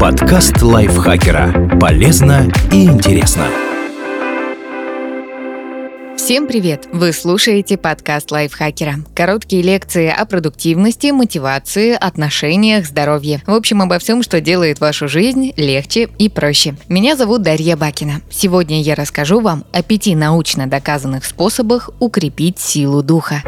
Подкаст лайфхакера. Полезно и интересно. Всем привет! Вы слушаете подкаст лайфхакера. Короткие лекции о продуктивности, мотивации, отношениях, здоровье. В общем, обо всем, что делает вашу жизнь легче и проще. Меня зовут Дарья Бакина. Сегодня я расскажу вам о пяти научно доказанных способах укрепить силу духа.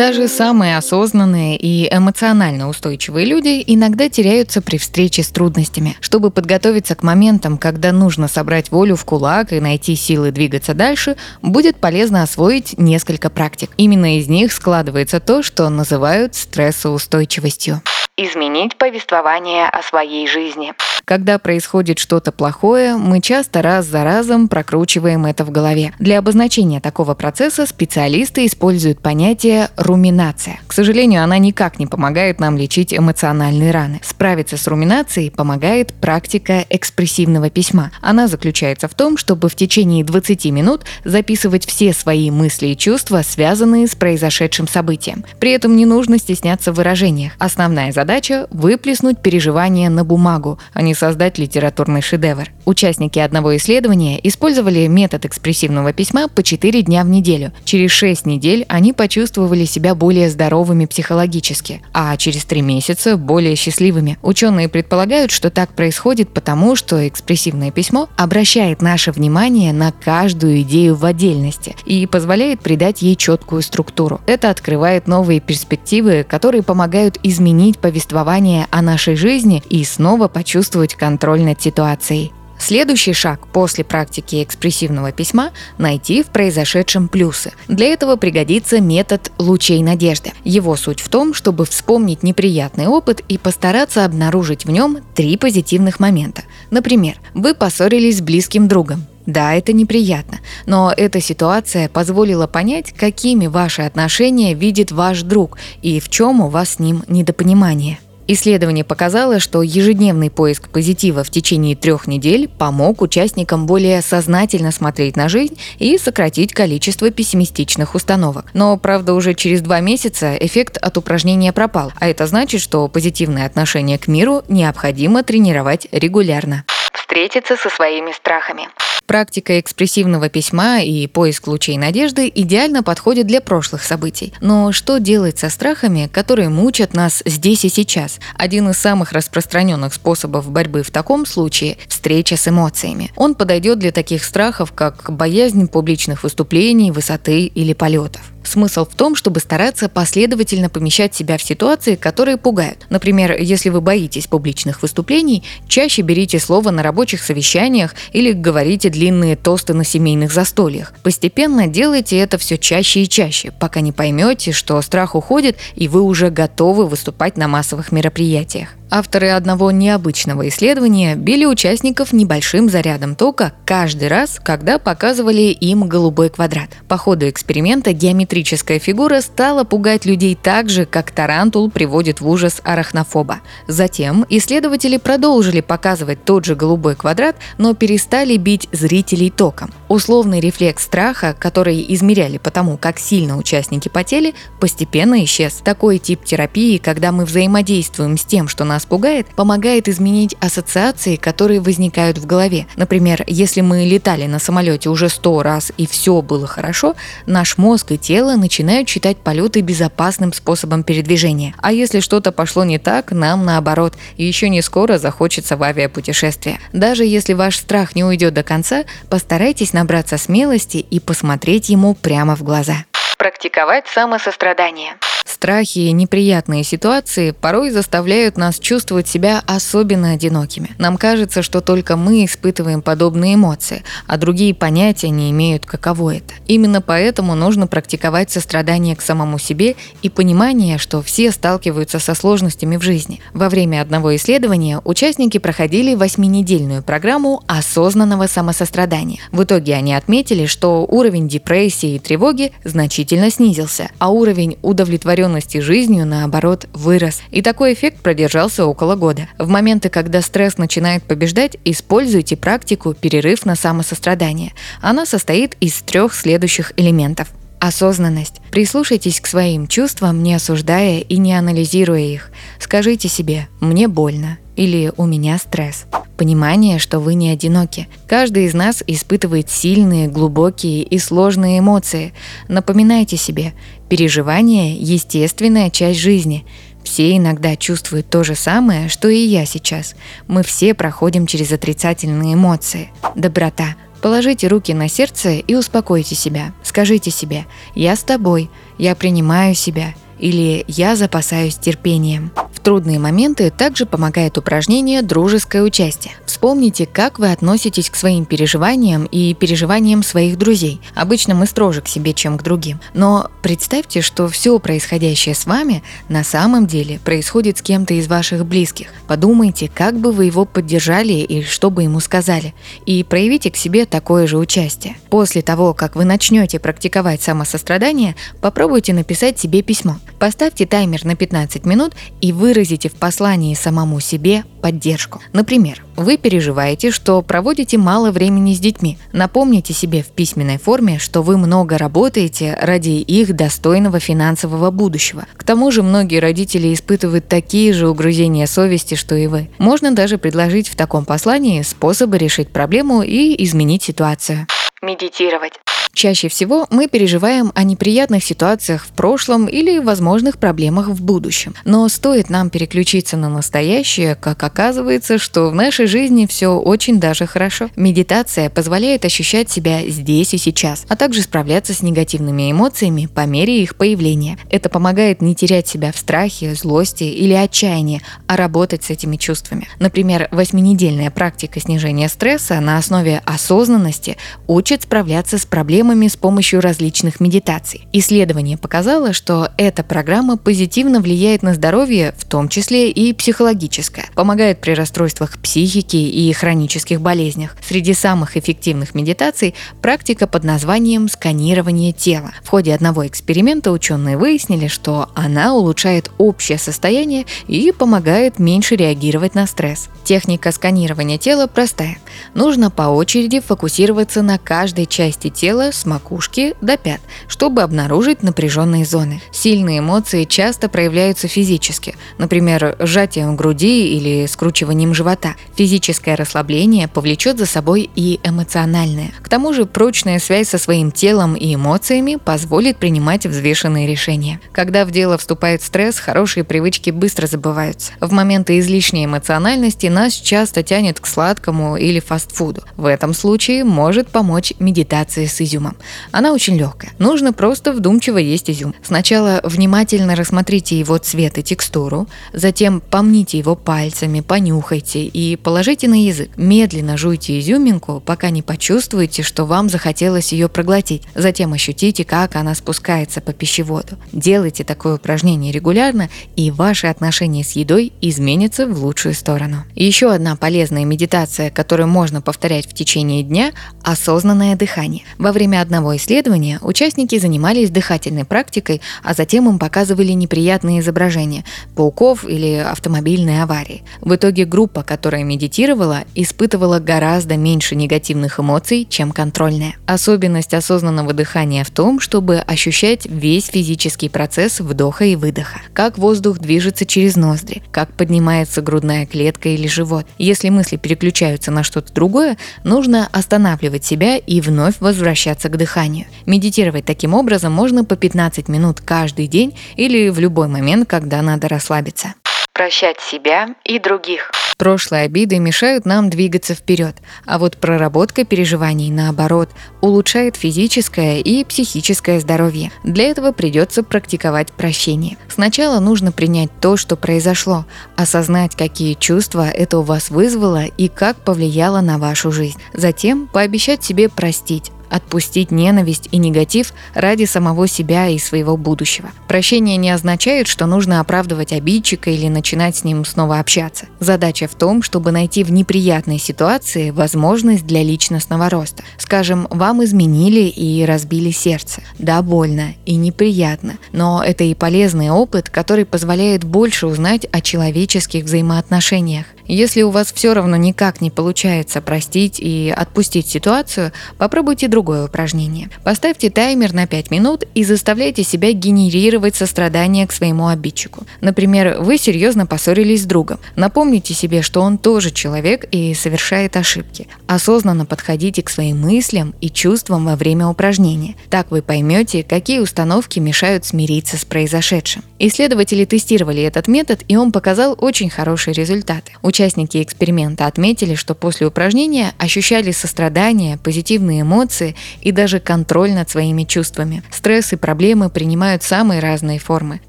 Даже самые осознанные и эмоционально устойчивые люди иногда теряются при встрече с трудностями. Чтобы подготовиться к моментам, когда нужно собрать волю в кулак и найти силы двигаться дальше, будет полезно освоить несколько практик. Именно из них складывается то, что называют стрессоустойчивостью изменить повествование о своей жизни. Когда происходит что-то плохое, мы часто раз за разом прокручиваем это в голове. Для обозначения такого процесса специалисты используют понятие руминация. К сожалению, она никак не помогает нам лечить эмоциональные раны. Справиться с руминацией помогает практика экспрессивного письма. Она заключается в том, чтобы в течение 20 минут записывать все свои мысли и чувства, связанные с произошедшим событием. При этом не нужно стесняться в выражениях. Основная задача – выплеснуть переживания на бумагу, а не создать литературный шедевр. Участники одного исследования использовали метод экспрессивного письма по 4 дня в неделю. Через 6 недель они почувствовали себя более здоровыми психологически, а через 3 месяца более счастливыми. Ученые предполагают, что так происходит потому, что экспрессивное письмо обращает наше внимание на каждую идею в отдельности и позволяет придать ей четкую структуру. Это открывает новые перспективы, которые помогают изменить повествование о нашей жизни и снова почувствовать контроль над ситуацией. Следующий шаг после практики экспрессивного письма – найти в произошедшем плюсы. Для этого пригодится метод лучей надежды. Его суть в том, чтобы вспомнить неприятный опыт и постараться обнаружить в нем три позитивных момента. Например, вы поссорились с близким другом. Да, это неприятно, но эта ситуация позволила понять, какими ваши отношения видит ваш друг и в чем у вас с ним недопонимание. Исследование показало, что ежедневный поиск позитива в течение трех недель помог участникам более сознательно смотреть на жизнь и сократить количество пессимистичных установок. Но, правда, уже через два месяца эффект от упражнения пропал, а это значит, что позитивное отношение к миру необходимо тренировать регулярно. Встретиться со своими страхами. Практика экспрессивного письма и поиск лучей надежды идеально подходит для прошлых событий. Но что делать со страхами, которые мучат нас здесь и сейчас? Один из самых распространенных способов борьбы в таком случае – встреча с эмоциями. Он подойдет для таких страхов, как боязнь публичных выступлений, высоты или полетов. Смысл в том, чтобы стараться последовательно помещать себя в ситуации, которые пугают. Например, если вы боитесь публичных выступлений, чаще берите слово на рабочих совещаниях или говорите длинные тосты на семейных застольях. Постепенно делайте это все чаще и чаще, пока не поймете, что страх уходит и вы уже готовы выступать на массовых мероприятиях. Авторы одного необычного исследования били участников небольшим зарядом тока каждый раз, когда показывали им голубой квадрат. По ходу эксперимента геометрическая фигура стала пугать людей так же, как тарантул приводит в ужас арахнофоба. Затем исследователи продолжили показывать тот же голубой квадрат, но перестали бить зрителей током. Условный рефлекс страха, который измеряли по тому, как сильно участники потели, постепенно исчез. Такой тип терапии, когда мы взаимодействуем с тем, что нас пугает, помогает изменить ассоциации, которые возникают в голове. Например, если мы летали на самолете уже сто раз и все было хорошо, наш мозг и тело начинают считать полеты безопасным способом передвижения. А если что-то пошло не так, нам наоборот, еще не скоро захочется в авиапутешествие. Даже если ваш страх не уйдет до конца, постарайтесь набраться смелости и посмотреть ему прямо в глаза. Практиковать самосострадание. Страхи и неприятные ситуации порой заставляют нас чувствовать себя особенно одинокими. Нам кажется, что только мы испытываем подобные эмоции, а другие понятия не имеют, каково это. Именно поэтому нужно практиковать сострадание к самому себе и понимание, что все сталкиваются со сложностями в жизни. Во время одного исследования участники проходили восьминедельную программу осознанного самосострадания. В итоге они отметили, что уровень депрессии и тревоги значительно снизился, а уровень удовлетворенности удовлетворенности жизнью, наоборот, вырос. И такой эффект продержался около года. В моменты, когда стресс начинает побеждать, используйте практику «перерыв на самосострадание». Она состоит из трех следующих элементов. Осознанность. Прислушайтесь к своим чувствам, не осуждая и не анализируя их. Скажите себе «мне больно» или «у меня стресс». Понимание, что вы не одиноки. Каждый из нас испытывает сильные, глубокие и сложные эмоции. Напоминайте себе, переживание – естественная часть жизни. Все иногда чувствуют то же самое, что и я сейчас. Мы все проходим через отрицательные эмоции. Доброта. Положите руки на сердце и успокойте себя. Скажите себе «Я с тобой», «Я принимаю себя», или «я запасаюсь терпением». В трудные моменты также помогает упражнение «дружеское участие». Вспомните, как вы относитесь к своим переживаниям и переживаниям своих друзей. Обычно мы строже к себе, чем к другим. Но представьте, что все происходящее с вами на самом деле происходит с кем-то из ваших близких. Подумайте, как бы вы его поддержали и что бы ему сказали. И проявите к себе такое же участие. После того, как вы начнете практиковать самосострадание, попробуйте написать себе письмо. Поставьте таймер на 15 минут и выразите в послании самому себе поддержку. Например, вы переживаете, что проводите мало времени с детьми. Напомните себе в письменной форме, что вы много работаете ради их достойного финансового будущего. К тому же многие родители испытывают такие же угрызения совести, что и вы. Можно даже предложить в таком послании способы решить проблему и изменить ситуацию. Медитировать. Чаще всего мы переживаем о неприятных ситуациях в прошлом или возможных проблемах в будущем. Но стоит нам переключиться на настоящее, как оказывается, что в нашей жизни все очень даже хорошо. Медитация позволяет ощущать себя здесь и сейчас, а также справляться с негативными эмоциями по мере их появления. Это помогает не терять себя в страхе, злости или отчаянии, а работать с этими чувствами. Например, восьминедельная практика снижения стресса на основе осознанности учит справляться с проблемами проблемами с помощью различных медитаций. Исследование показало, что эта программа позитивно влияет на здоровье, в том числе и психологическое, помогает при расстройствах психики и хронических болезнях. Среди самых эффективных медитаций практика под названием сканирование тела. В ходе одного эксперимента ученые выяснили, что она улучшает общее состояние и помогает меньше реагировать на стресс. Техника сканирования тела простая. Нужно по очереди фокусироваться на каждой части тела с макушки до пят, чтобы обнаружить напряженные зоны. Сильные эмоции часто проявляются физически, например, сжатием груди или скручиванием живота. Физическое расслабление повлечет за собой и эмоциональное. К тому же прочная связь со своим телом и эмоциями позволит принимать взвешенные решения. Когда в дело вступает стресс, хорошие привычки быстро забываются. В моменты излишней эмоциональности нас часто тянет к сладкому или фастфуду. В этом случае может помочь медитация с изюмом изюмом. Она очень легкая. Нужно просто вдумчиво есть изюм. Сначала внимательно рассмотрите его цвет и текстуру, затем помните его пальцами, понюхайте и положите на язык. Медленно жуйте изюминку, пока не почувствуете, что вам захотелось ее проглотить. Затем ощутите, как она спускается по пищеводу. Делайте такое упражнение регулярно, и ваши отношения с едой изменятся в лучшую сторону. Еще одна полезная медитация, которую можно повторять в течение дня – осознанное дыхание. Во время время одного исследования участники занимались дыхательной практикой, а затем им показывали неприятные изображения – пауков или автомобильные аварии. В итоге группа, которая медитировала, испытывала гораздо меньше негативных эмоций, чем контрольная. Особенность осознанного дыхания в том, чтобы ощущать весь физический процесс вдоха и выдоха. Как воздух движется через ноздри, как поднимается грудная клетка или живот. Если мысли переключаются на что-то другое, нужно останавливать себя и вновь возвращаться возвращаться к дыханию. Медитировать таким образом можно по 15 минут каждый день или в любой момент, когда надо расслабиться. Прощать себя и других. Прошлые обиды мешают нам двигаться вперед, а вот проработка переживаний, наоборот, улучшает физическое и психическое здоровье. Для этого придется практиковать прощение. Сначала нужно принять то, что произошло, осознать, какие чувства это у вас вызвало и как повлияло на вашу жизнь. Затем пообещать себе простить, отпустить ненависть и негатив ради самого себя и своего будущего. Прощение не означает, что нужно оправдывать обидчика или начинать с ним снова общаться. Задача в том, чтобы найти в неприятной ситуации возможность для личностного роста. Скажем, вам изменили и разбили сердце. Да, больно и неприятно, но это и полезный опыт, который позволяет больше узнать о человеческих взаимоотношениях. Если у вас все равно никак не получается простить и отпустить ситуацию, попробуйте другое упражнение. Поставьте таймер на 5 минут и заставляйте себя генерировать сострадание к своему обидчику. Например, вы серьезно поссорились с другом. Напомните себе, что он тоже человек и совершает ошибки. Осознанно подходите к своим мыслям и чувствам во время упражнения. Так вы поймете, какие установки мешают смириться с произошедшим. Исследователи тестировали этот метод, и он показал очень хорошие результаты. Участники эксперимента отметили, что после упражнения ощущали сострадание, позитивные эмоции и даже контроль над своими чувствами. Стресс и проблемы принимают самые разные формы –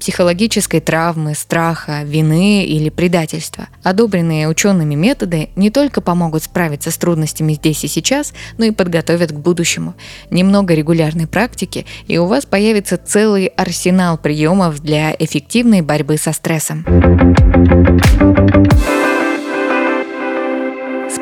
психологической травмы, страха, вины или предательства. Одобренные учеными методы не только помогут справиться с трудностями здесь и сейчас, но и подготовят к будущему. Немного регулярной практики, и у вас появится целый арсенал приемов для эффективной борьбы со стрессом.